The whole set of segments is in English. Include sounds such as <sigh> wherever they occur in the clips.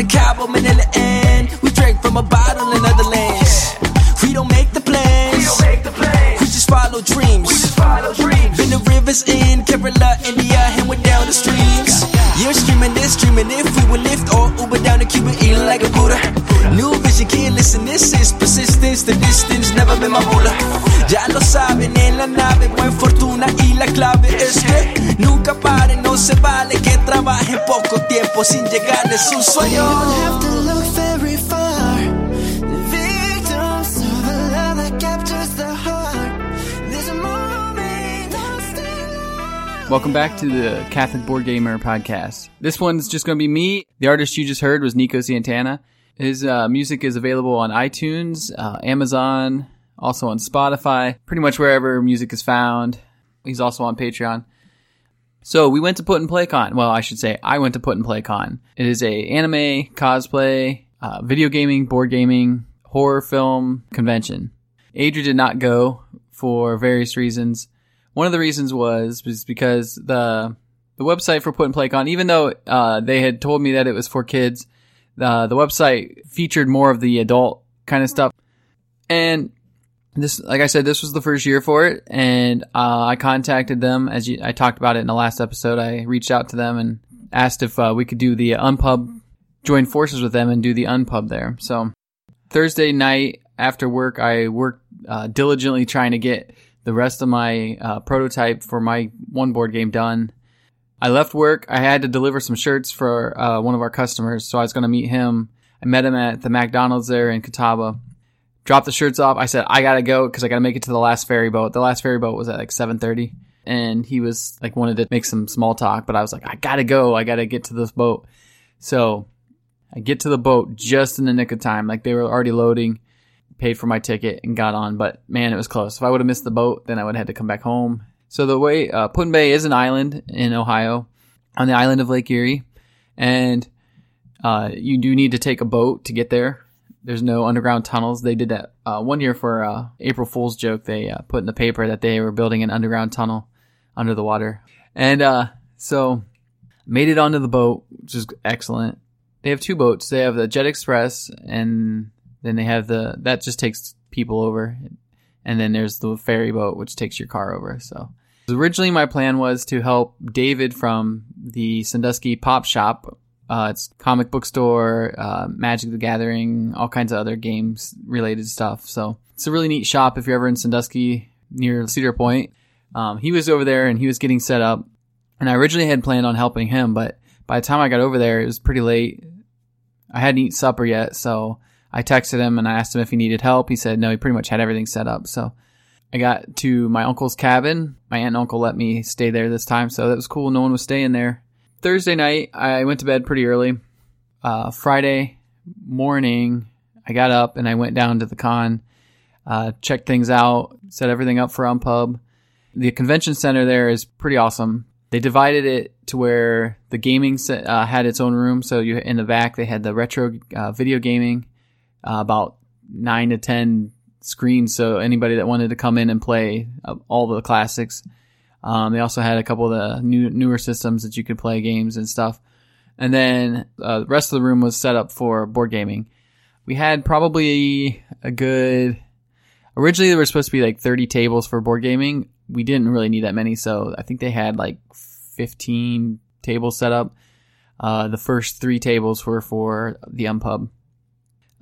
We been to the There's a moment I'm still Welcome back to the Catholic Board Gamer podcast. This one's just going to be me. The artist you just heard was Nico Santana. His uh, music is available on iTunes, uh, Amazon, also on Spotify, pretty much wherever music is found. He's also on Patreon. So we went to Put and Play Con. Well, I should say I went to Put and Play Con. It is a anime, cosplay, uh, video gaming, board gaming, horror film convention. Adria did not go for various reasons. One of the reasons was, was because the the website for Put and Play Con, even though uh, they had told me that it was for kids, the the website featured more of the adult kind of stuff. And this, like I said, this was the first year for it, and uh, I contacted them as you, I talked about it in the last episode. I reached out to them and asked if uh, we could do the unpub, join forces with them and do the unpub there. So Thursday night after work, I worked uh, diligently trying to get the rest of my uh, prototype for my one board game done. I left work. I had to deliver some shirts for uh, one of our customers, so I was going to meet him. I met him at the McDonald's there in Catawba. Dropped the shirts off. I said I gotta go because I gotta make it to the last ferry boat. The last ferry boat was at like seven thirty, and he was like wanted to make some small talk, but I was like I gotta go. I gotta get to this boat. So I get to the boat just in the nick of time. Like they were already loading, paid for my ticket and got on. But man, it was close. If I would have missed the boat, then I would have had to come back home. So the way uh, Put in Bay is an island in Ohio, on the island of Lake Erie, and uh, you do need to take a boat to get there. There's no underground tunnels. They did that uh, one year for uh, April Fool's joke. They uh, put in the paper that they were building an underground tunnel under the water, and uh, so made it onto the boat, which is excellent. They have two boats. They have the Jet Express, and then they have the that just takes people over, and then there's the ferry boat, which takes your car over. So originally, my plan was to help David from the Sandusky Pop Shop. Uh, it's comic book store, uh, Magic the Gathering, all kinds of other games related stuff. So it's a really neat shop if you're ever in Sandusky near Cedar Point. Um, he was over there and he was getting set up, and I originally had planned on helping him, but by the time I got over there, it was pretty late. I hadn't eaten supper yet, so I texted him and I asked him if he needed help. He said no, he pretty much had everything set up. So I got to my uncle's cabin. My aunt and uncle let me stay there this time, so that was cool. No one was staying there. Thursday night, I went to bed pretty early. Uh, Friday morning, I got up and I went down to the con, uh, checked things out, set everything up for Unpub. The convention center there is pretty awesome. They divided it to where the gaming se- uh, had its own room. So you in the back they had the retro uh, video gaming, uh, about nine to ten screens. So anybody that wanted to come in and play uh, all the classics. Um, they also had a couple of the new newer systems that you could play games and stuff. And then uh, the rest of the room was set up for board gaming. We had probably a good. Originally, there were supposed to be like 30 tables for board gaming. We didn't really need that many, so I think they had like 15 tables set up. Uh, the first three tables were for the Unpub.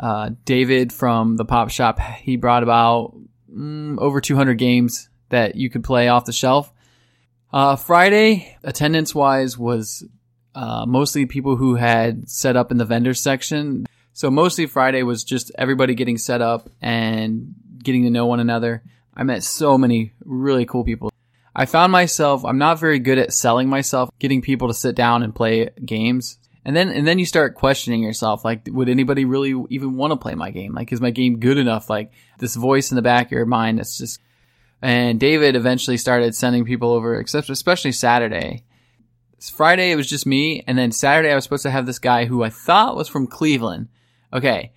Uh, David from the Pop Shop, he brought about mm, over 200 games that you could play off the shelf. Uh, Friday, attendance wise, was uh, mostly people who had set up in the vendor section. So mostly Friday was just everybody getting set up and getting to know one another. I met so many really cool people. I found myself, I'm not very good at selling myself, getting people to sit down and play games. And then, and then you start questioning yourself, like, would anybody really even want to play my game? Like, is my game good enough? Like, this voice in the back of your mind that's just, and David eventually started sending people over, except especially Saturday. Friday it was just me, and then Saturday I was supposed to have this guy who I thought was from Cleveland. Okay,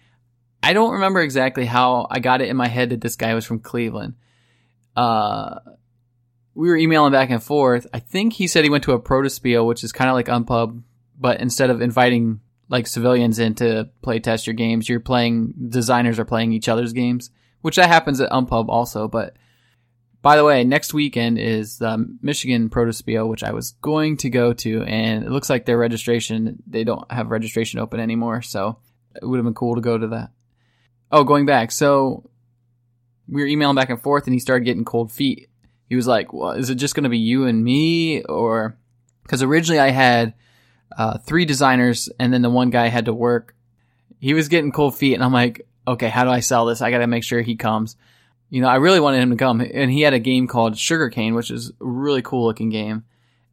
I don't remember exactly how I got it in my head that this guy was from Cleveland. Uh, we were emailing back and forth. I think he said he went to a Protospiel, which is kind of like Unpub, but instead of inviting like civilians in to play test your games, you're playing designers are playing each other's games, which that happens at Unpub also. But by the way, next weekend is the Michigan Protospiel, which I was going to go to, and it looks like their registration they don't have registration open anymore, so it would have been cool to go to that. Oh, going back, so we were emailing back and forth, and he started getting cold feet. He was like, "Well, is it just going to be you and me, or?" Because originally I had uh, three designers, and then the one guy had to work. He was getting cold feet, and I'm like, "Okay, how do I sell this? I got to make sure he comes." You know, I really wanted him to come, and he had a game called Sugarcane, which is a really cool looking game.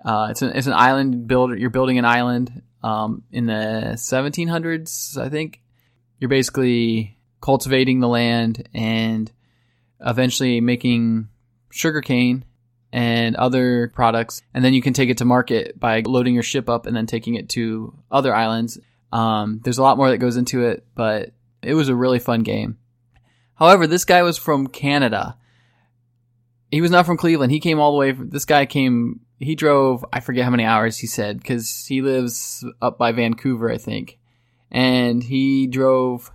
Uh, it's an it's an island builder. You're building an island um, in the 1700s, I think. You're basically cultivating the land and eventually making sugarcane and other products, and then you can take it to market by loading your ship up and then taking it to other islands. Um, there's a lot more that goes into it, but it was a really fun game. However, this guy was from Canada. He was not from Cleveland. He came all the way. From, this guy came. He drove. I forget how many hours he said because he lives up by Vancouver, I think. And he drove.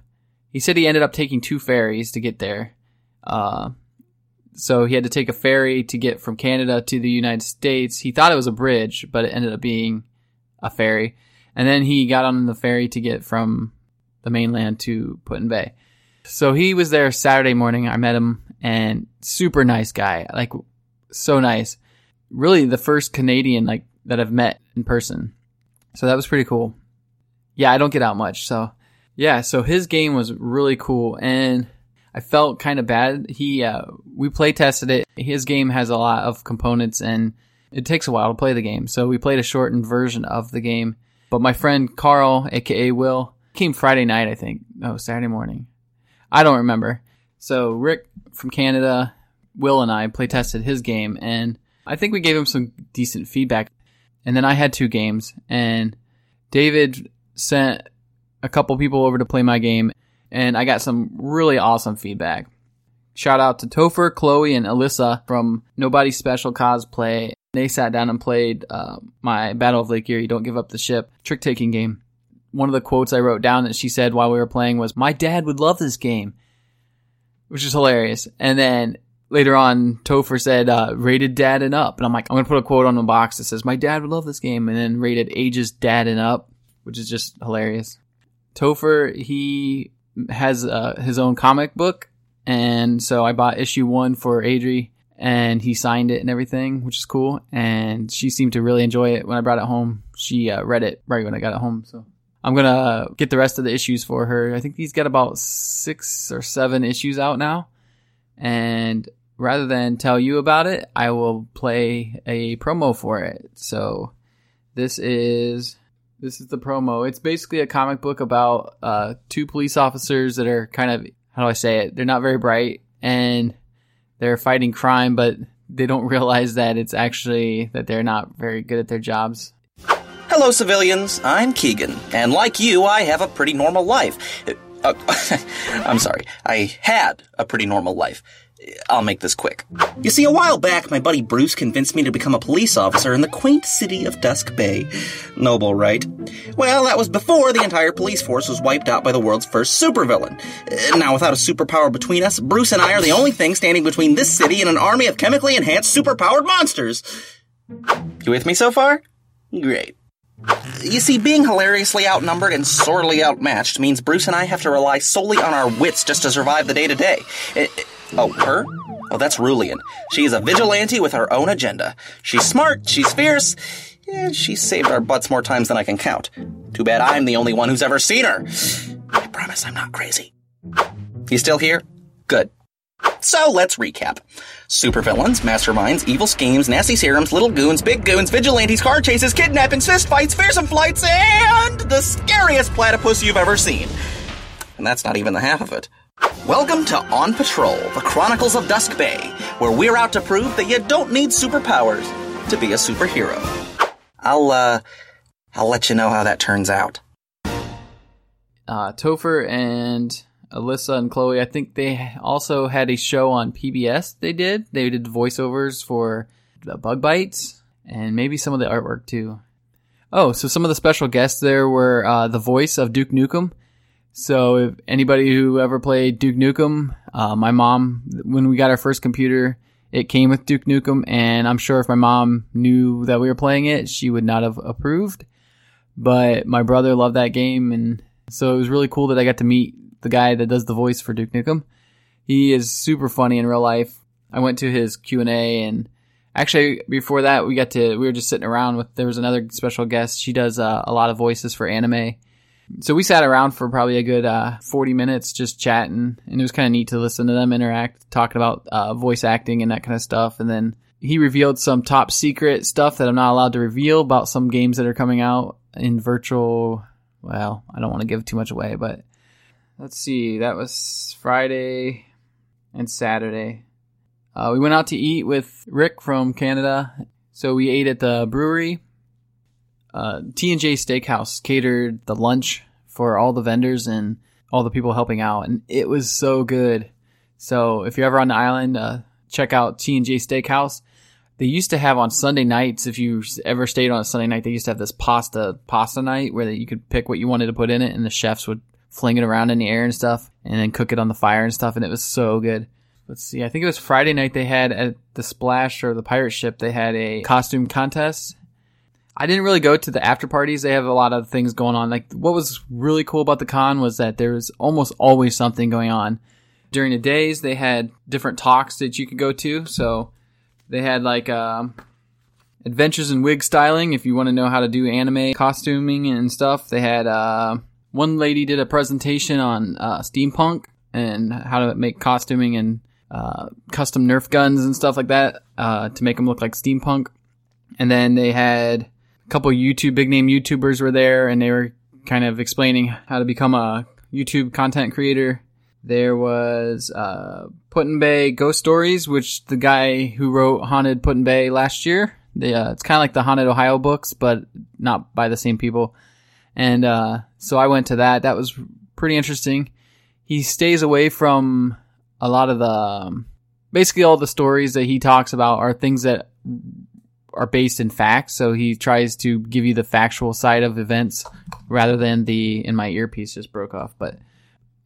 He said he ended up taking two ferries to get there. Uh, so he had to take a ferry to get from Canada to the United States. He thought it was a bridge, but it ended up being a ferry. And then he got on the ferry to get from the mainland to Put Bay. So he was there Saturday morning. I met him and super nice guy. Like so nice. Really the first Canadian like that I've met in person. So that was pretty cool. Yeah, I don't get out much. So yeah, so his game was really cool and I felt kind of bad. He uh, we play tested it. His game has a lot of components and it takes a while to play the game. So we played a shortened version of the game. But my friend Carl, aka Will, came Friday night, I think. No, Saturday morning. I don't remember. So Rick from Canada, Will and I play tested his game and I think we gave him some decent feedback. And then I had two games and David sent a couple people over to play my game and I got some really awesome feedback. Shout out to Topher, Chloe, and Alyssa from Nobody Special Cosplay. They sat down and played uh, my Battle of Lake Erie, Don't Give Up the Ship trick taking game. One of the quotes I wrote down that she said while we were playing was, My dad would love this game, which is hilarious. And then later on, Topher said, uh, rated dad and up. And I'm like, I'm going to put a quote on the box that says, My dad would love this game. And then rated ages dad and up, which is just hilarious. Topher, he has uh, his own comic book, and so I bought issue one for Adri, and he signed it and everything, which is cool. And she seemed to really enjoy it when I brought it home. She uh, read it right when I got it home, so I'm gonna get the rest of the issues for her. I think he's got about six or seven issues out now, and rather than tell you about it, I will play a promo for it. So this is this is the promo. It's basically a comic book about uh, two police officers that are kind of how do I say it? They're not very bright and they're fighting crime, but they don't <laughs> realize that it's actually that they're not very good at their jobs. Hello, civilians. I'm Keegan, and like you, I have a pretty normal life. Uh, <laughs> I'm sorry, I had a pretty normal life. I'll make this quick. You see, a while back, my buddy Bruce convinced me to become a police officer in the quaint city of Dusk Bay. Noble, right? Well, that was before the entire police force was wiped out by the world's first supervillain. Uh, Now, without a superpower between us, Bruce and I are the only thing standing between this city and an army of chemically enhanced superpowered monsters. You with me so far? Great. You see, being hilariously outnumbered and sorely outmatched means Bruce and I have to rely solely on our wits just to survive the day to day. Oh, her? Oh, that's Rulian. She is a vigilante with her own agenda. She's smart, she's fierce, yeah, she's saved our butts more times than I can count. Too bad I'm the only one who's ever seen her. I promise I'm not crazy. You still here? Good. So let's recap. Supervillains, masterminds, evil schemes, nasty serums, little goons, big goons, vigilantes, car chases, kidnappings, fistfights, fearsome flights, and the scariest platypus you've ever seen. And that's not even the half of it. Welcome to On Patrol, the Chronicles of Dusk Bay, where we're out to prove that you don't need superpowers to be a superhero. I'll, uh, I'll let you know how that turns out. Uh, Topher and Alyssa and Chloe, I think they also had a show on PBS. They did. They did voiceovers for the bug bites and maybe some of the artwork too. Oh, so some of the special guests there were uh, the voice of Duke Nukem. So if anybody who ever played Duke Nukem, uh, my mom, when we got our first computer, it came with Duke Nukem, and I'm sure if my mom knew that we were playing it, she would not have approved. But my brother loved that game, and so it was really cool that I got to meet the guy that does the voice for Duke Nukem. He is super funny in real life. I went to his Q and A, and actually before that, we got to we were just sitting around with. There was another special guest. She does uh, a lot of voices for anime. So we sat around for probably a good uh, 40 minutes just chatting, and it was kind of neat to listen to them interact, talking about uh, voice acting and that kind of stuff. And then he revealed some top secret stuff that I'm not allowed to reveal about some games that are coming out in virtual. Well, I don't want to give too much away, but let's see. That was Friday and Saturday. Uh, we went out to eat with Rick from Canada. So we ate at the brewery uh, T&J Steakhouse catered the lunch for all the vendors and all the people helping out, and it was so good. So if you're ever on the island, uh, check out T&J Steakhouse. They used to have on Sunday nights, if you ever stayed on a Sunday night, they used to have this pasta pasta night where you could pick what you wanted to put in it, and the chefs would fling it around in the air and stuff, and then cook it on the fire and stuff, and it was so good. Let's see, I think it was Friday night they had at the Splash or the Pirate Ship, they had a costume contest I didn't really go to the after parties. They have a lot of things going on. Like what was really cool about the con was that there was almost always something going on. During the days, they had different talks that you could go to. So they had like um, adventures in wig styling if you want to know how to do anime costuming and stuff. They had uh, one lady did a presentation on uh, steampunk and how to make costuming and uh, custom Nerf guns and stuff like that uh, to make them look like steampunk. And then they had a couple YouTube big name YouTubers were there, and they were kind of explaining how to become a YouTube content creator. There was uh, Put-in-Bay Ghost Stories, which the guy who wrote Haunted Put-in-Bay last year. They, uh, it's kind of like the Haunted Ohio books, but not by the same people. And uh, so I went to that. That was pretty interesting. He stays away from a lot of the, um, basically all the stories that he talks about are things that are based in facts. So he tries to give you the factual side of events rather than the, in my earpiece just broke off, but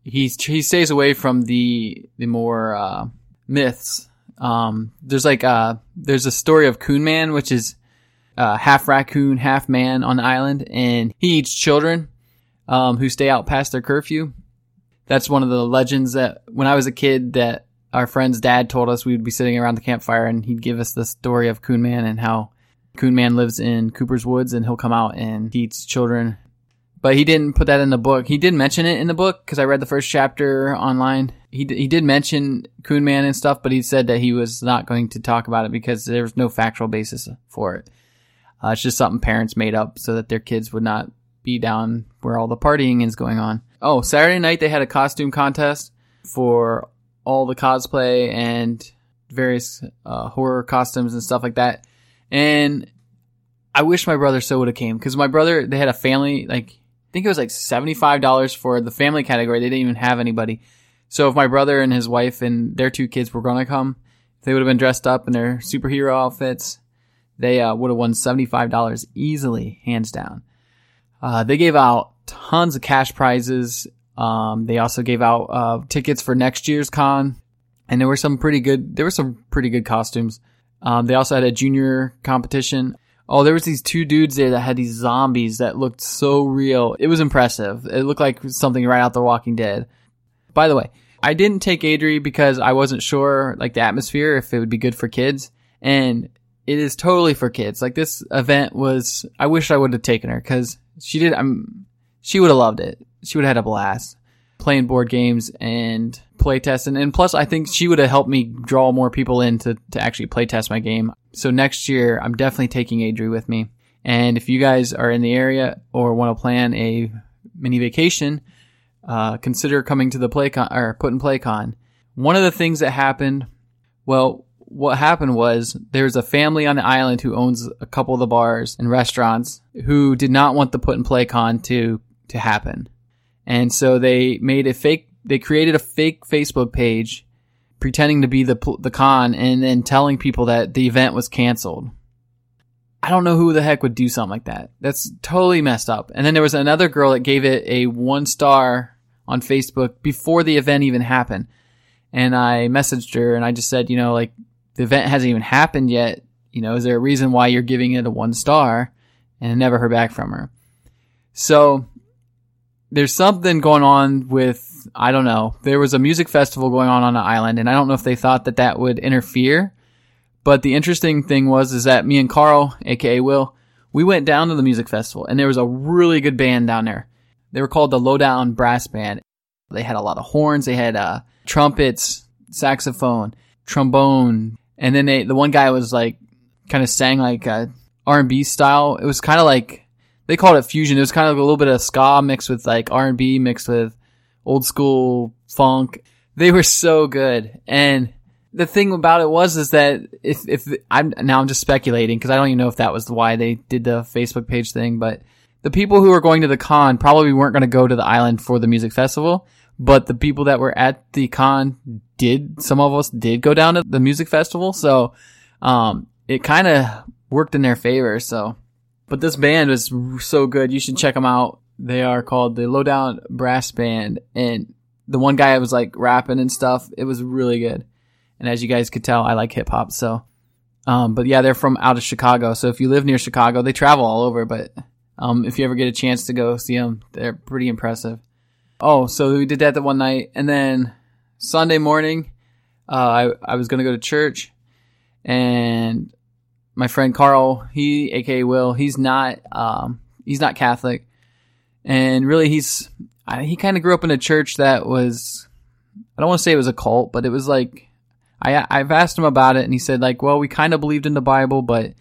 he, he stays away from the, the more, uh, myths. Um, there's like, uh, there's a story of Coon Man, which is, uh, half raccoon, half man on the island, and he eats children, um, who stay out past their curfew. That's one of the legends that when I was a kid that our friend's dad told us we would be sitting around the campfire and he'd give us the story of Coon Man and how Coon Man lives in Cooper's Woods and he'll come out and he eats children. But he didn't put that in the book. He did mention it in the book because I read the first chapter online. He, d- he did mention Coon Man and stuff, but he said that he was not going to talk about it because there was no factual basis for it. Uh, it's just something parents made up so that their kids would not be down where all the partying is going on. Oh, Saturday night they had a costume contest for all the cosplay and various uh, horror costumes and stuff like that. And I wish my brother so would have came because my brother they had a family like I think it was like seventy five dollars for the family category. They didn't even have anybody. So if my brother and his wife and their two kids were going to come, if they would have been dressed up in their superhero outfits. They uh, would have won seventy five dollars easily, hands down. Uh, they gave out tons of cash prizes um, they also gave out uh, tickets for next year's con, and there were some pretty good. There were some pretty good costumes. Um, they also had a junior competition. Oh, there was these two dudes there that had these zombies that looked so real. It was impressive. It looked like something right out The Walking Dead. By the way, I didn't take Adri because I wasn't sure like the atmosphere if it would be good for kids, and it is totally for kids. Like this event was. I wish I would have taken her because she did. I'm. She would have loved it she would have had a blast playing board games and play testing. And plus, I think she would have helped me draw more people in to, to actually play test my game. So next year, I'm definitely taking Adri with me. And if you guys are in the area or want to plan a mini vacation, uh, consider coming to the PlayCon or Put PlayCon. One of the things that happened, well, what happened was there's a family on the island who owns a couple of the bars and restaurants who did not want the Put in PlayCon to to happen. And so they made a fake, they created a fake Facebook page pretending to be the the con and then telling people that the event was canceled. I don't know who the heck would do something like that. That's totally messed up. And then there was another girl that gave it a one star on Facebook before the event even happened. And I messaged her and I just said, you know, like the event hasn't even happened yet. You know, is there a reason why you're giving it a one star? And I never heard back from her. So there's something going on with, I don't know. There was a music festival going on on the island and I don't know if they thought that that would interfere. But the interesting thing was, is that me and Carl, aka Will, we went down to the music festival and there was a really good band down there. They were called the Lowdown Brass Band. They had a lot of horns. They had, uh, trumpets, saxophone, trombone. And then they, the one guy was like, kind of sang like uh, a R&B style. It was kind of like, they called it fusion. It was kind of like a little bit of ska mixed with like R&B mixed with old school funk. They were so good. And the thing about it was is that if if I'm now I'm just speculating because I don't even know if that was why they did the Facebook page thing, but the people who were going to the con probably weren't going to go to the island for the music festival, but the people that were at the con did. Some of us did go down to the music festival, so um, it kind of worked in their favor. So, but this band was so good. You should check them out. They are called the Lowdown Brass Band, and the one guy was like rapping and stuff. It was really good. And as you guys could tell, I like hip hop. So, um, but yeah, they're from out of Chicago. So if you live near Chicago, they travel all over. But um, if you ever get a chance to go see them, they're pretty impressive. Oh, so we did that the one night, and then Sunday morning, uh, I I was gonna go to church, and my friend Carl, he aka Will, he's not um he's not Catholic, and really he's I, he kind of grew up in a church that was I don't want to say it was a cult, but it was like I I've asked him about it, and he said like, well, we kind of believed in the Bible, but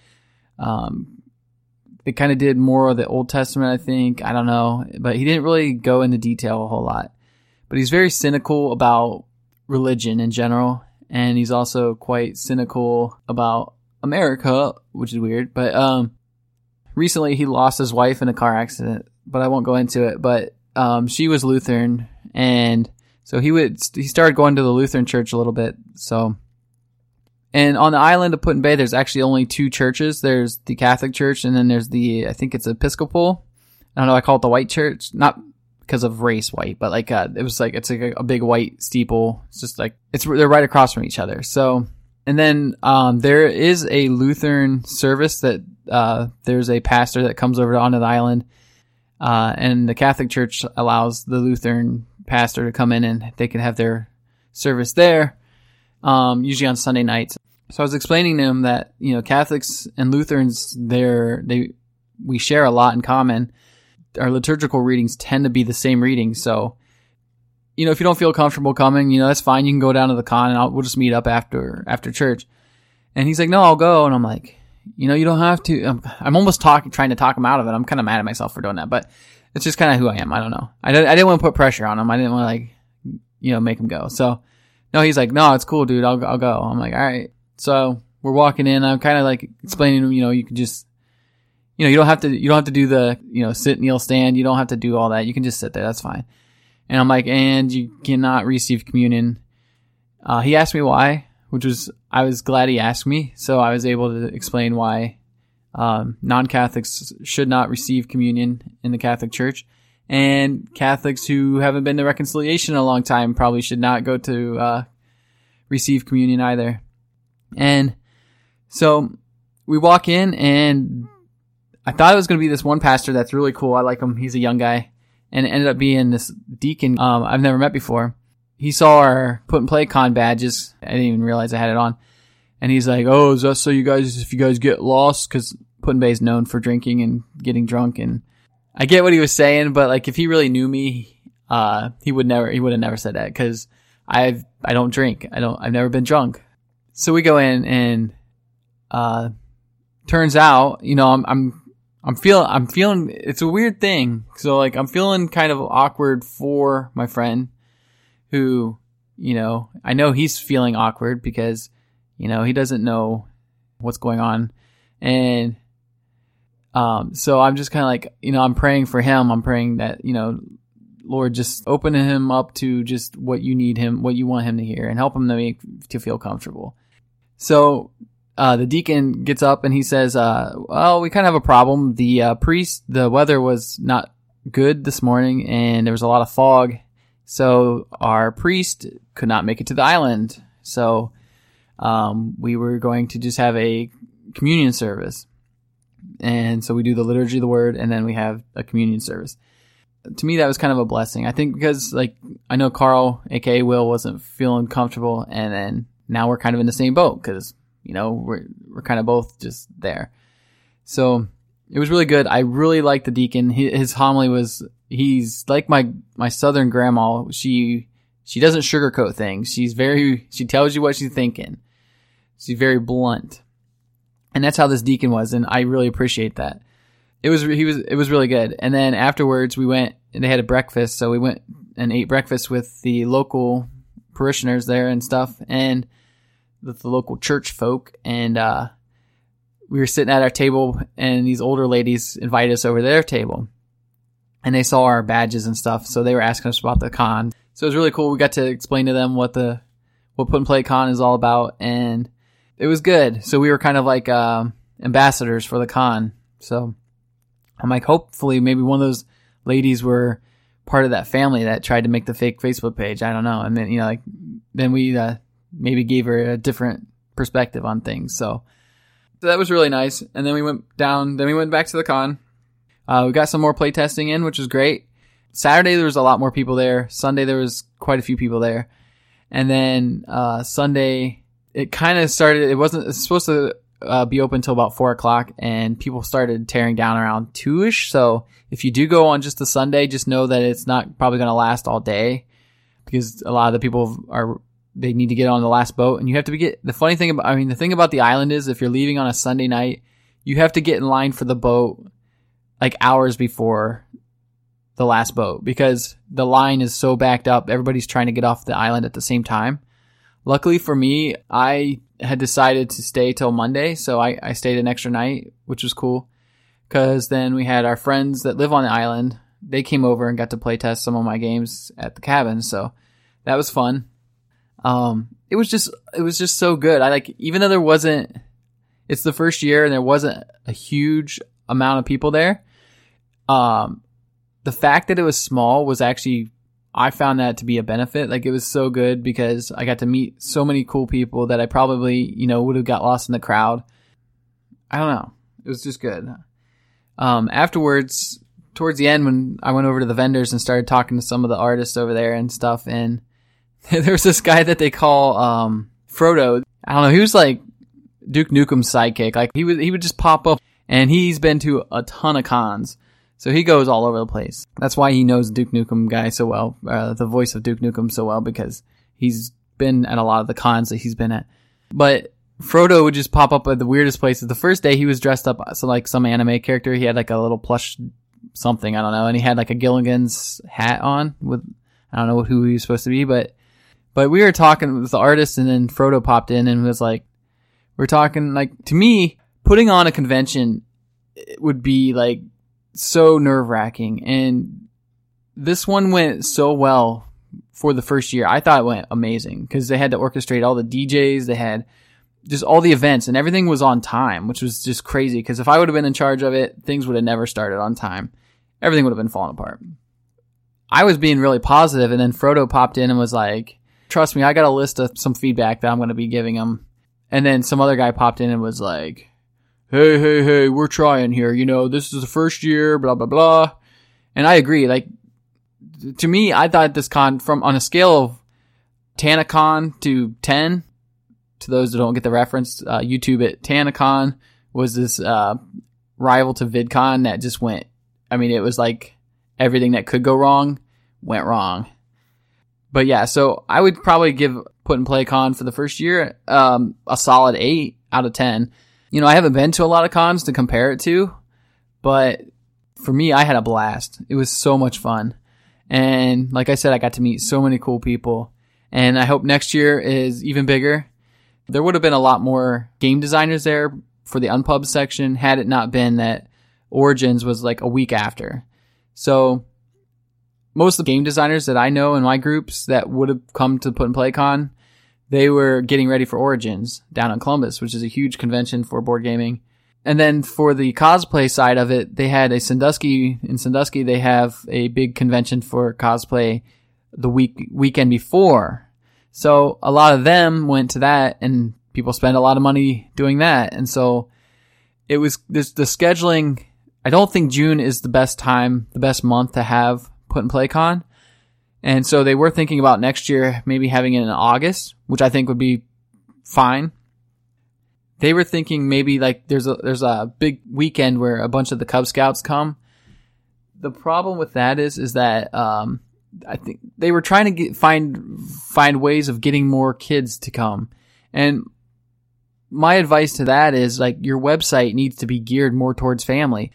um, they kind of did more of the Old Testament, I think. I don't know, but he didn't really go into detail a whole lot. But he's very cynical about religion in general, and he's also quite cynical about America, which is weird. But um, recently he lost his wife in a car accident, but I won't go into it. But um, she was Lutheran, and so he would he started going to the Lutheran church a little bit. So, and on the island of Put in Bay, there's actually only two churches. There's the Catholic Church, and then there's the I think it's Episcopal. I don't know. I call it the White Church, not because of race white, but like uh, it was like it's like a, a big white steeple. It's just like it's they're right across from each other. So, and then um, there is a Lutheran service that uh, there's a pastor that comes over onto the island, uh, and the Catholic Church allows the Lutheran pastor to come in and they can have their service there, um, usually on Sunday nights. So I was explaining to him that you know Catholics and Lutherans, they're they we share a lot in common. Our liturgical readings tend to be the same readings, so you know if you don't feel comfortable coming, you know that's fine. You can go down to the con and I'll, we'll just meet up after after church. And he's like, "No, I'll go," and I'm like, "You know, you don't have to." I'm, I'm almost talking, trying to talk him out of it. I'm kind of mad at myself for doing that, but it's just kind of who I am. I don't know. I, I didn't want to put pressure on him. I didn't want to like, you know, make him go. So, no, he's like, no, it's cool, dude. I'll, I'll go. I'm like, all right. So we're walking in. I'm kind of like explaining you know, you can just, you know, you don't have to, you don't have to do the, you know, sit, kneel, stand. You don't have to do all that. You can just sit there. That's fine. And I'm like, and you cannot receive communion. Uh, he asked me why, which was, I was glad he asked me. So I was able to explain why um, non-Catholics should not receive communion in the Catholic Church, and Catholics who haven't been to reconciliation in a long time probably should not go to uh, receive communion either. And so we walk in, and I thought it was going to be this one pastor that's really cool. I like him. He's a young guy, and it ended up being this deacon um, I've never met before. He saw our put and play con badges. I didn't even realize I had it on. And he's like, "Oh, is that so you guys if you guys get lost because Put-in Bay is known for drinking and getting drunk." And I get what he was saying, but like if he really knew me, uh, he would never he would have never said that because I've I don't drink. I don't I've never been drunk. So we go in and uh, turns out you know I'm I'm I'm feeling I'm feeling it's a weird thing. So like I'm feeling kind of awkward for my friend who you know I know he's feeling awkward because you know, he doesn't know what's going on. And um, so I'm just kind of like, you know, I'm praying for him. I'm praying that, you know, Lord, just open him up to just what you need him, what you want him to hear, and help him to make to feel comfortable. So uh, the deacon gets up and he says, uh, "Well, we kind of have a problem. The uh, priest, the weather was not good this morning, and there was a lot of fog, so our priest could not make it to the island. So um, we were going to just have a communion service." And so we do the liturgy of the word, and then we have a communion service to me that was kind of a blessing. I think because like I know Carl, aka Will, wasn't feeling comfortable, and then now we're kind of in the same boat because you know we're we're kind of both just there. So it was really good. I really liked the deacon. His, his homily was he's like my my southern grandma. She she doesn't sugarcoat things. She's very she tells you what she's thinking. She's very blunt, and that's how this deacon was, and I really appreciate that it was he was it was really good. And then afterwards we went and they had a breakfast, so we went and ate breakfast with the local parishioners there and stuff, and with the local church folk. And uh, we were sitting at our table, and these older ladies invited us over to their table, and they saw our badges and stuff, so they were asking us about the con. So it was really cool. We got to explain to them what the what Put and Play Con is all about, and it was good. So we were kind of like uh, ambassadors for the con. So I'm like, hopefully, maybe one of those ladies were part of that family that tried to make the fake Facebook page. I don't know. And then, you know, like, then we uh, maybe gave her a different perspective on things. So, so that was really nice. And then we went down, then we went back to the con. Uh, we got some more playtesting in, which was great. Saturday, there was a lot more people there. Sunday, there was quite a few people there. And then, uh, Sunday, it kind of started, it wasn't, it's supposed to uh, be open until about four o'clock, and people started tearing down around two ish. So if you do go on just a Sunday, just know that it's not probably going to last all day because a lot of the people are they need to get on the last boat, and you have to be get. The funny thing about I mean the thing about the island is if you're leaving on a Sunday night, you have to get in line for the boat like hours before the last boat because the line is so backed up. Everybody's trying to get off the island at the same time. Luckily for me, I had decided to stay till Monday, so I, I stayed an extra night, which was cool. Cause then we had our friends that live on the island. They came over and got to play test some of my games at the cabin, so that was fun. Um, it was just it was just so good. I like even though there wasn't it's the first year and there wasn't a huge amount of people there. Um, the fact that it was small was actually I found that to be a benefit. Like it was so good because I got to meet so many cool people that I probably, you know, would have got lost in the crowd. I don't know. It was just good. Um, afterwards, towards the end, when I went over to the vendors and started talking to some of the artists over there and stuff, and <laughs> there was this guy that they call, um, Frodo. I don't know. He was like Duke Nukem's sidekick. Like he would, he would just pop up and he's been to a ton of cons. So he goes all over the place. That's why he knows Duke Nukem guy so well, uh, the voice of Duke Nukem so well, because he's been at a lot of the cons that he's been at. But Frodo would just pop up at the weirdest places. The first day he was dressed up so like some anime character. He had like a little plush something, I don't know, and he had like a Gilligan's hat on with I don't know who he was supposed to be, but but we were talking with the artist and then Frodo popped in and was like we're talking like to me putting on a convention eh, would be like so nerve wracking. And this one went so well for the first year. I thought it went amazing because they had to orchestrate all the DJs. They had just all the events and everything was on time, which was just crazy. Because if I would have been in charge of it, things would have never started on time. Everything would have been falling apart. I was being really positive, and then Frodo popped in and was like, "Trust me, I got a list of some feedback that I'm going to be giving them. And then some other guy popped in and was like, hey, hey, hey, we're trying here. You know, this is the first year, blah, blah, blah. And I agree. Like, to me, I thought this con from on a scale of Tanacon to 10, to those that don't get the reference, uh, YouTube it, Tanacon was this, uh, rival to VidCon that just went, I mean, it was like everything that could go wrong went wrong. But yeah, so I would probably give Put and Play Con for the first year, um, a solid eight out of 10 you know, I haven't been to a lot of cons to compare it to, but for me, I had a blast. It was so much fun. And like I said, I got to meet so many cool people. And I hope next year is even bigger. There would have been a lot more game designers there for the unpub section had it not been that Origins was like a week after. So most of the game designers that I know in my groups that would have come to Put and Play Con, they were getting ready for Origins down in Columbus, which is a huge convention for board gaming. And then for the cosplay side of it, they had a Sandusky in Sandusky. They have a big convention for cosplay the week weekend before. So a lot of them went to that, and people spend a lot of money doing that. And so it was this the scheduling. I don't think June is the best time, the best month to have Put in PlayCon. And so they were thinking about next year maybe having it in August, which I think would be fine they were thinking maybe like there's a there's a big weekend where a bunch of the Cub Scouts come. The problem with that is is that um, I think they were trying to get, find find ways of getting more kids to come, and my advice to that is like your website needs to be geared more towards family.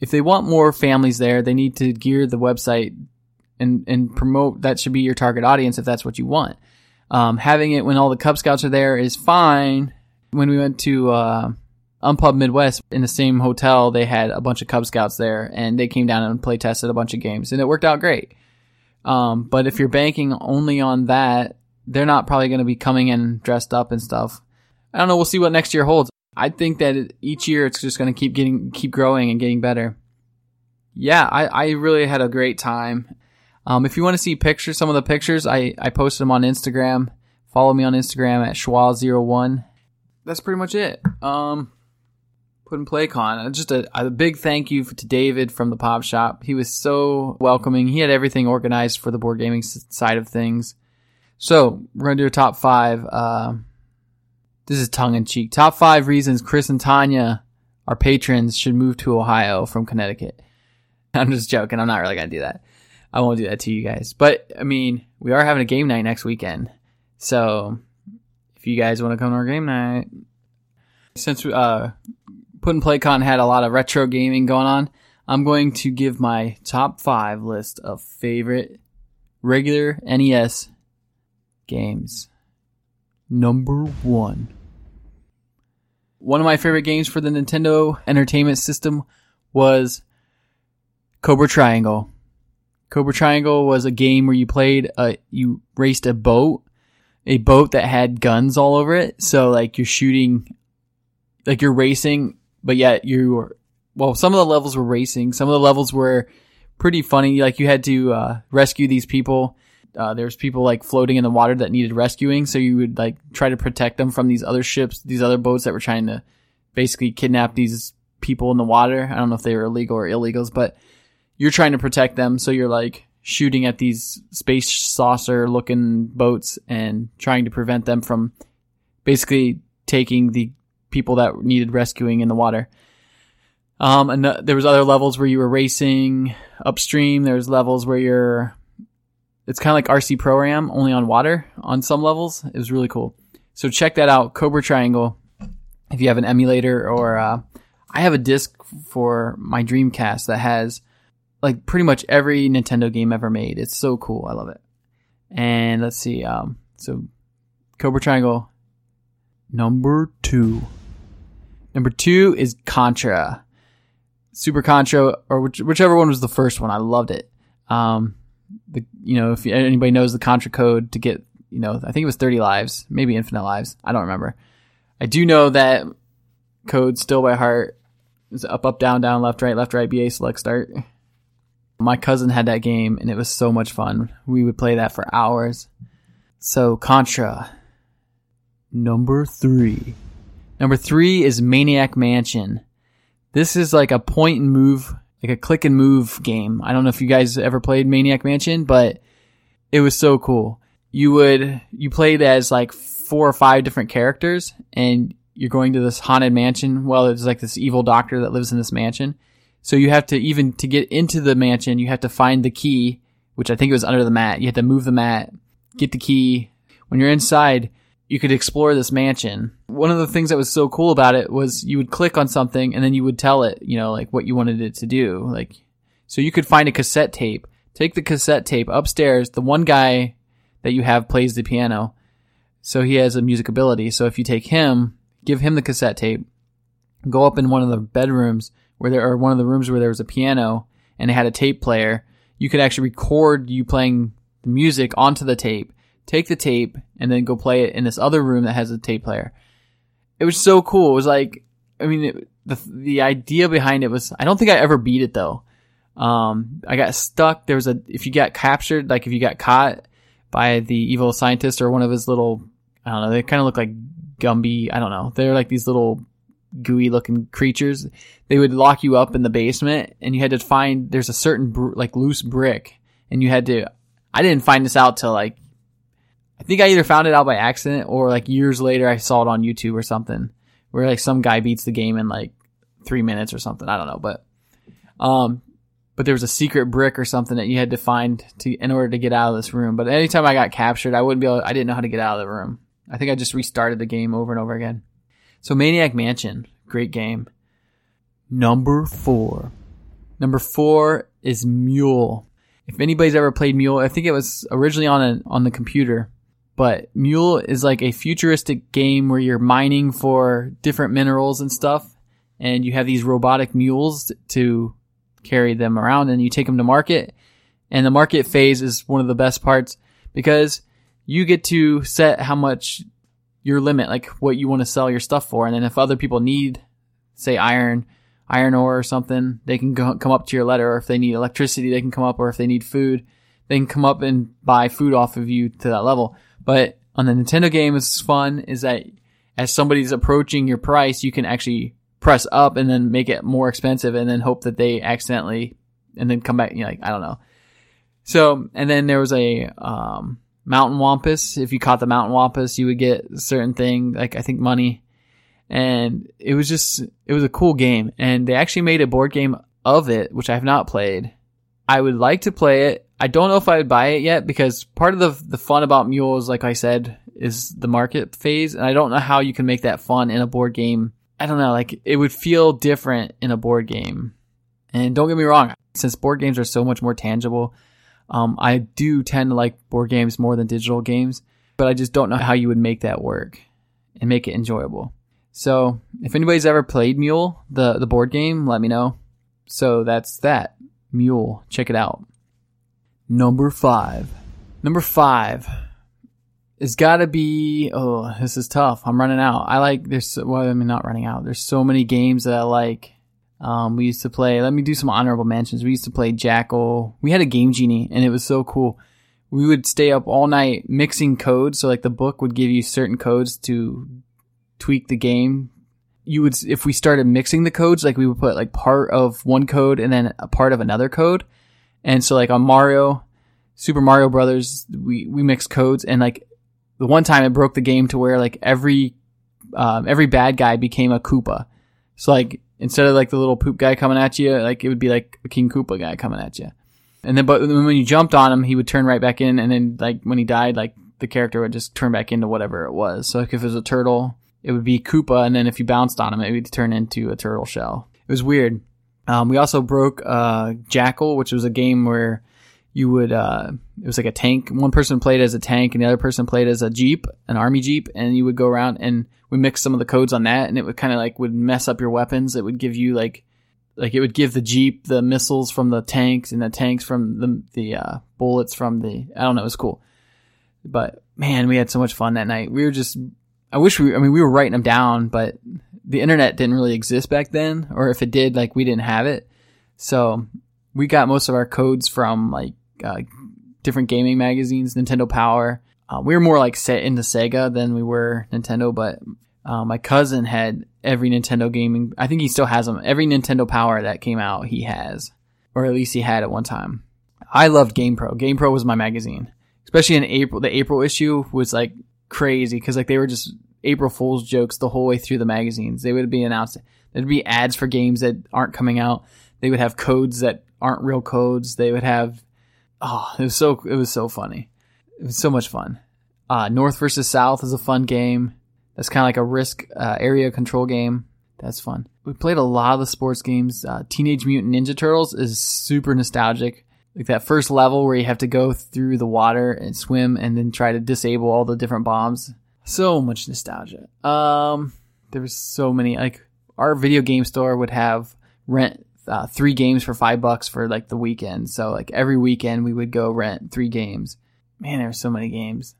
If they want more families there, they need to gear the website and and promote that should be your target audience if that's what you want. Um, having it when all the Cub Scouts are there is fine when we went to uh, Unpub Midwest in the same hotel, they had a bunch of Cub Scouts there, and they came down and play tested a bunch of games, and it worked out great. Um, but if you're banking only on that, they're not probably going to be coming in dressed up and stuff. I don't know. We'll see what next year holds. I think that each year it's just going to keep getting, keep growing and getting better. Yeah, I, I really had a great time. Um, if you want to see pictures, some of the pictures, I, I posted them on Instagram. Follow me on Instagram at schwa01 that's pretty much it. Um, put and play con. Just a, a big thank you to David from the Pop Shop. He was so welcoming. He had everything organized for the board gaming side of things. So we're gonna do a top five. Uh, this is tongue in cheek. Top five reasons Chris and Tanya, our patrons, should move to Ohio from Connecticut. <laughs> I'm just joking. I'm not really gonna do that. I won't do that to you guys. But I mean, we are having a game night next weekend, so if you guys want to come to our game night. Since uh, Put and Play Con had a lot of retro gaming going on, I'm going to give my top five list of favorite regular NES games. Number one. One of my favorite games for the Nintendo Entertainment System was Cobra Triangle. Cobra Triangle was a game where you played, uh, you raced a boat a boat that had guns all over it. So like you're shooting, like you're racing, but yet you were, well, some of the levels were racing. Some of the levels were pretty funny. Like you had to, uh, rescue these people. Uh, there's people like floating in the water that needed rescuing. So you would like try to protect them from these other ships, these other boats that were trying to basically kidnap these people in the water. I don't know if they were illegal or illegals, but you're trying to protect them. So you're like, shooting at these space saucer looking boats and trying to prevent them from basically taking the people that needed rescuing in the water. Um, and there was other levels where you were racing upstream. There's levels where you're, it's kind of like RC Pro Am, only on water on some levels. It was really cool. So check that out, Cobra Triangle. If you have an emulator or, uh, I have a disc for my Dreamcast that has like pretty much every Nintendo game ever made. It's so cool. I love it. And let's see. Um, so Cobra Triangle number two. Number two is Contra. Super Contra, or which, whichever one was the first one. I loved it. Um, the, you know, if anybody knows the Contra code to get, you know, I think it was 30 lives, maybe infinite lives. I don't remember. I do know that code still by heart is up, up, down, down, left, right, left, right, BA, select, start. My cousin had that game and it was so much fun. We would play that for hours. So Contra. Number three. Number three is Maniac Mansion. This is like a point and move, like a click and move game. I don't know if you guys ever played Maniac Mansion, but it was so cool. You would, you played as like four or five different characters and you're going to this haunted mansion. Well, it's like this evil doctor that lives in this mansion so you have to even to get into the mansion, you have to find the key, which I think it was under the mat. You have to move the mat, get the key. When you're inside, you could explore this mansion. One of the things that was so cool about it was you would click on something and then you would tell it, you know, like what you wanted it to do. Like, so you could find a cassette tape, take the cassette tape upstairs. The one guy that you have plays the piano. So he has a music ability. So if you take him, give him the cassette tape, go up in one of the bedrooms where there are one of the rooms where there was a piano and it had a tape player. you could actually record you playing the music onto the tape, take the tape, and then go play it in this other room that has a tape player. It was so cool. It was like, I mean, it, the the idea behind it was. I don't think I ever beat it though. Um, I got stuck. There was a if you got captured, like if you got caught by the evil scientist or one of his little, I don't know, they kind of look like Gumby. I don't know. They're like these little gooey looking creatures. They would lock you up in the basement, and you had to find. There's a certain br- like loose brick, and you had to. I didn't find this out till like, I think I either found it out by accident or like years later I saw it on YouTube or something, where like some guy beats the game in like three minutes or something. I don't know, but um, but there was a secret brick or something that you had to find to in order to get out of this room. But anytime I got captured, I wouldn't be able. I didn't know how to get out of the room. I think I just restarted the game over and over again. So Maniac Mansion, great game. Number four. Number four is Mule. If anybody's ever played Mule, I think it was originally on a, on the computer. But Mule is like a futuristic game where you're mining for different minerals and stuff, and you have these robotic mules to carry them around, and you take them to market. And the market phase is one of the best parts because you get to set how much your limit, like what you want to sell your stuff for. And then if other people need, say, iron, iron ore or something, they can go, come up to your letter. Or if they need electricity, they can come up. Or if they need food, they can come up and buy food off of you to that level. But on the Nintendo game, it's fun is that as somebody's approaching your price, you can actually press up and then make it more expensive and then hope that they accidentally and then come back. You know, like, I don't know. So, and then there was a, um, mountain wampus. If you caught the mountain wampus, you would get a certain thing, like I think money. And it was just, it was a cool game. And they actually made a board game of it, which I have not played. I would like to play it. I don't know if I would buy it yet because part of the the fun about mules, like I said, is the market phase, and I don't know how you can make that fun in a board game. I don't know, like it would feel different in a board game. And don't get me wrong, since board games are so much more tangible, um, I do tend to like board games more than digital games, but I just don't know how you would make that work and make it enjoyable. So if anybody's ever played Mule, the, the board game, let me know. So that's that. Mule. Check it out. Number five. Number five it's gotta be, oh, this is tough. I'm running out. I like, there's, well, I mean, not running out. There's so many games that I like. Um, we used to play, let me do some honorable mentions. We used to play Jackal. We had a Game Genie and it was so cool. We would stay up all night mixing codes. So like the book would give you certain codes to tweak the game. You would, if we started mixing the codes, like we would put like part of one code and then a part of another code. And so like on Mario, Super Mario Brothers, we, we mixed codes and like the one time it broke the game to where like every, um, every bad guy became a Koopa. So like instead of like the little poop guy coming at you, like it would be like a King Koopa guy coming at you. And then, but when you jumped on him, he would turn right back in. And then like when he died, like the character would just turn back into whatever it was. So like if it was a turtle, it would be Koopa. And then if you bounced on him, it would turn into a turtle shell. It was weird. Um, we also broke, uh, Jackal, which was a game where you would, uh, it was like a tank. One person played as a tank and the other person played as a Jeep, an army Jeep. And you would go around and we mixed some of the codes on that and it would kind of like would mess up your weapons. It would give you like, like it would give the Jeep the missiles from the tanks and the tanks from the, the, uh, bullets from the, I don't know, it was cool. But man, we had so much fun that night. We were just, I wish we, I mean, we were writing them down, but the internet didn't really exist back then. Or if it did, like we didn't have it. So we got most of our codes from like, uh, different gaming magazines, Nintendo Power. Uh, we were more like set into Sega than we were Nintendo, but uh, my cousin had every Nintendo gaming. I think he still has them. Every Nintendo Power that came out, he has, or at least he had at one time. I loved GamePro. GamePro was my magazine, especially in April. The April issue was like crazy because like they were just April Fool's jokes the whole way through the magazines. They would be announced. There'd be ads for games that aren't coming out. They would have codes that aren't real codes. They would have oh, it was so it was so funny. It was so much fun. Uh, North versus South is a fun game. That's kind of like a risk uh, area control game. That's fun. We played a lot of the sports games. Uh, Teenage Mutant Ninja Turtles is super nostalgic. Like that first level where you have to go through the water and swim and then try to disable all the different bombs. So much nostalgia. Um, there was so many. Like our video game store would have rent uh, three games for five bucks for like the weekend. So like every weekend we would go rent three games. Man, there were so many games.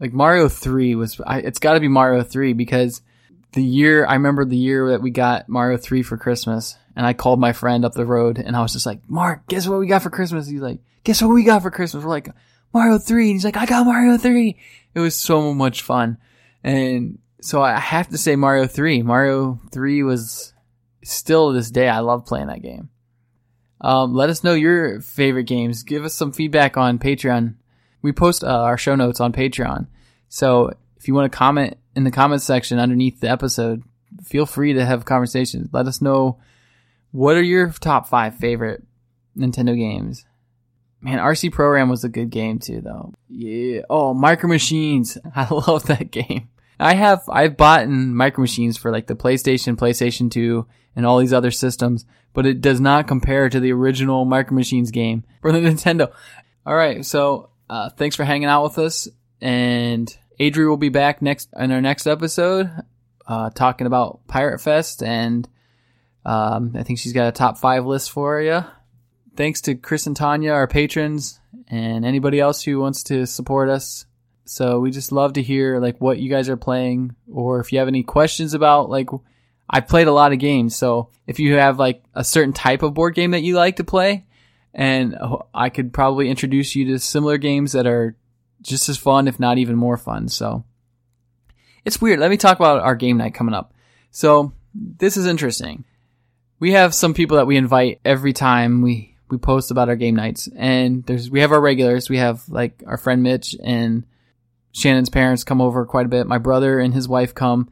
Like Mario Three was. I, it's got to be Mario Three because the year I remember the year that we got Mario Three for Christmas, and I called my friend up the road, and I was just like, "Mark, guess what we got for Christmas?" He's like, "Guess what we got for Christmas?" We're like, "Mario 3. and he's like, "I got Mario 3. It was so much fun, and so I have to say Mario 3. Mario 3 was still this day I love playing that game. Um, let us know your favorite games. Give us some feedback on Patreon. We post uh, our show notes on Patreon. So if you want to comment in the comment section underneath the episode, feel free to have conversations. Let us know what are your top five favorite Nintendo games. Man, R.C. Pro-Am was a good game too, though. Yeah. Oh, Micro Machines. <laughs> I love that game. I have I've bought in Micro Machines for like the PlayStation, PlayStation 2, and all these other systems, but it does not compare to the original Micro Machines game <laughs> for the Nintendo. All right, so uh, thanks for hanging out with us, and Adri will be back next in our next episode, uh, talking about Pirate Fest, and um, I think she's got a top five list for you. Thanks to Chris and Tanya, our patrons, and anybody else who wants to support us. So we just love to hear like what you guys are playing, or if you have any questions about like I've played a lot of games. So if you have like a certain type of board game that you like to play, and I could probably introduce you to similar games that are just as fun, if not even more fun. So it's weird. Let me talk about our game night coming up. So this is interesting. We have some people that we invite every time we, we post about our game nights and there's, we have our regulars. We have like our friend Mitch and Shannon's parents come over quite a bit. My brother and his wife come.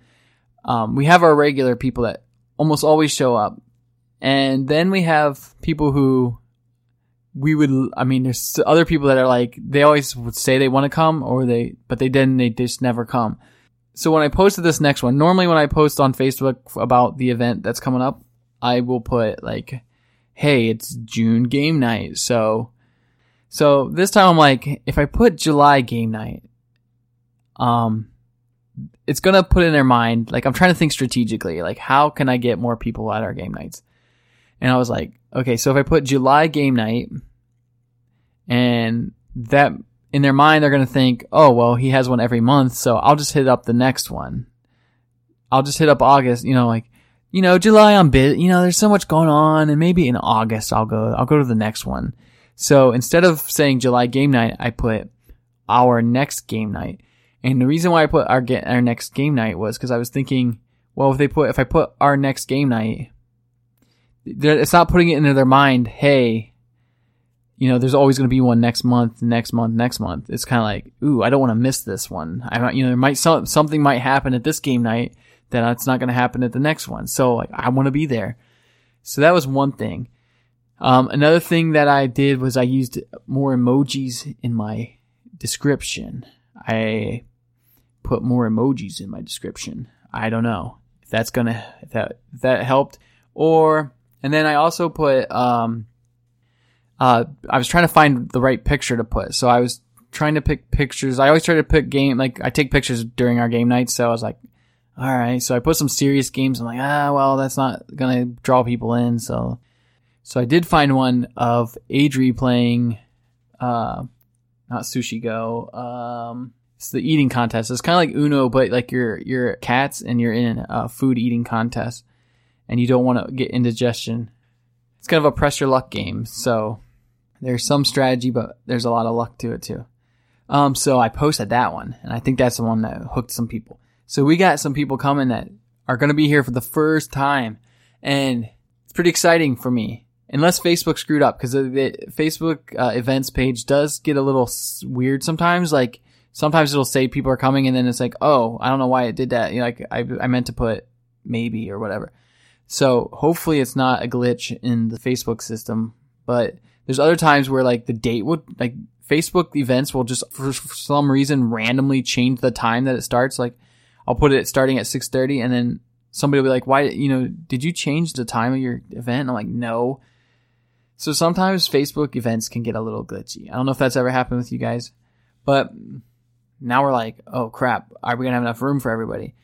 Um, we have our regular people that almost always show up. And then we have people who we would, I mean, there's other people that are like, they always would say they want to come or they, but they didn't, they just never come. So when I posted this next one, normally when I post on Facebook about the event that's coming up, I will put like, hey, it's June game night. So, so this time I'm like, if I put July game night, um, it's gonna put in their mind, like I'm trying to think strategically, like how can I get more people at our game nights? And I was like, okay, so if I put July game night and that in their mind, they're to think, oh, well, he has one every month. So I'll just hit up the next one. I'll just hit up August, you know, like, you know, July I'm bit, you know, there's so much going on and maybe in August I'll go, I'll go to the next one. So instead of saying July game night, I put our next game night. And the reason why I put our, get our next game night was because I was thinking, well, if they put, if I put our next game night, it's not putting it into their mind, hey, you know, there's always going to be one next month, next month, next month. It's kind of like, ooh, I don't want to miss this one. I you know, there might some, something might happen at this game night that it's not going to happen at the next one. So like, I want to be there. So that was one thing. Um, another thing that I did was I used more emojis in my description. I put more emojis in my description. I don't know if that's gonna that that helped or and then I also put, um, uh, I was trying to find the right picture to put. So I was trying to pick pictures. I always try to pick game, like I take pictures during our game nights. So I was like, all right. So I put some serious games. I'm like, ah, well, that's not to draw people in. So, so I did find one of Adri playing, uh, not Sushi Go. Um, it's the eating contest. It's kind of like Uno, but like you're, you're cats and you're in a food eating contest and you don't want to get indigestion. It's kind of a press your luck game. So there's some strategy, but there's a lot of luck to it too. Um, so I posted that one, and I think that's the one that hooked some people. So we got some people coming that are going to be here for the first time, and it's pretty exciting for me. Unless Facebook screwed up, because the Facebook uh, events page does get a little weird sometimes. Like sometimes it'll say people are coming, and then it's like, oh, I don't know why it did that. You know, like I, I meant to put maybe or whatever. So hopefully it's not a glitch in the Facebook system, but there's other times where like the date would like Facebook events will just for, for some reason randomly change the time that it starts. Like I'll put it starting at 6:30 and then somebody will be like, "Why, you know, did you change the time of your event?" And I'm like, "No." So sometimes Facebook events can get a little glitchy. I don't know if that's ever happened with you guys, but now we're like, "Oh crap, are we to have enough room for everybody?"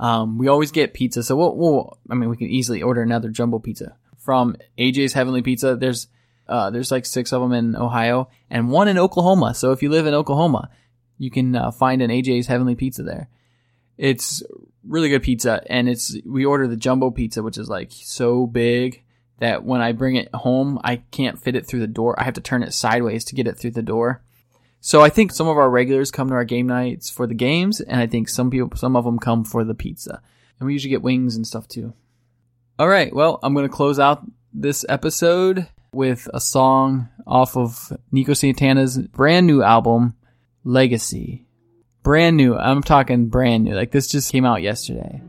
Um, we always get pizza, so we'll, we'll, I mean, we can easily order another jumbo pizza from AJ's Heavenly Pizza. There's uh, there's like six of them in Ohio and one in Oklahoma. So if you live in Oklahoma, you can uh, find an AJ's Heavenly Pizza there. It's really good pizza, and it's we order the jumbo pizza, which is like so big that when I bring it home, I can't fit it through the door. I have to turn it sideways to get it through the door. So I think some of our regulars come to our game nights for the games, and I think some people, some of them come for the pizza, and we usually get wings and stuff too. All right, well, I'm gonna close out this episode with a song off of Nico Santana's brand new album, Legacy. Brand new. I'm talking brand new. Like this just came out yesterday.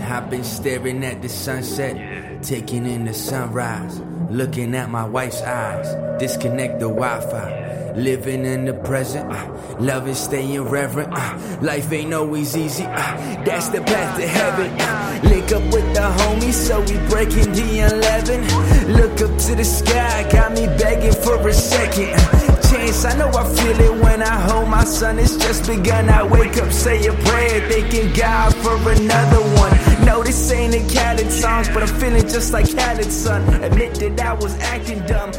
I've been staring at the sunset, taking in the sunrise, looking at my wife's eyes, disconnect the Wi Fi, living in the present, uh, love is staying reverent, uh, life ain't always easy, uh, that's the path to heaven. Uh, link up with the homies, so we breaking the 11. Look up to the sky, got me begging for a second. Chance. I know I feel it when I hold my son. It's just begun. I wake up, say a prayer, thanking God for another one. No, this ain't a Khaled song, but I'm feeling just like Khaled's son. Admit that I was acting dumb.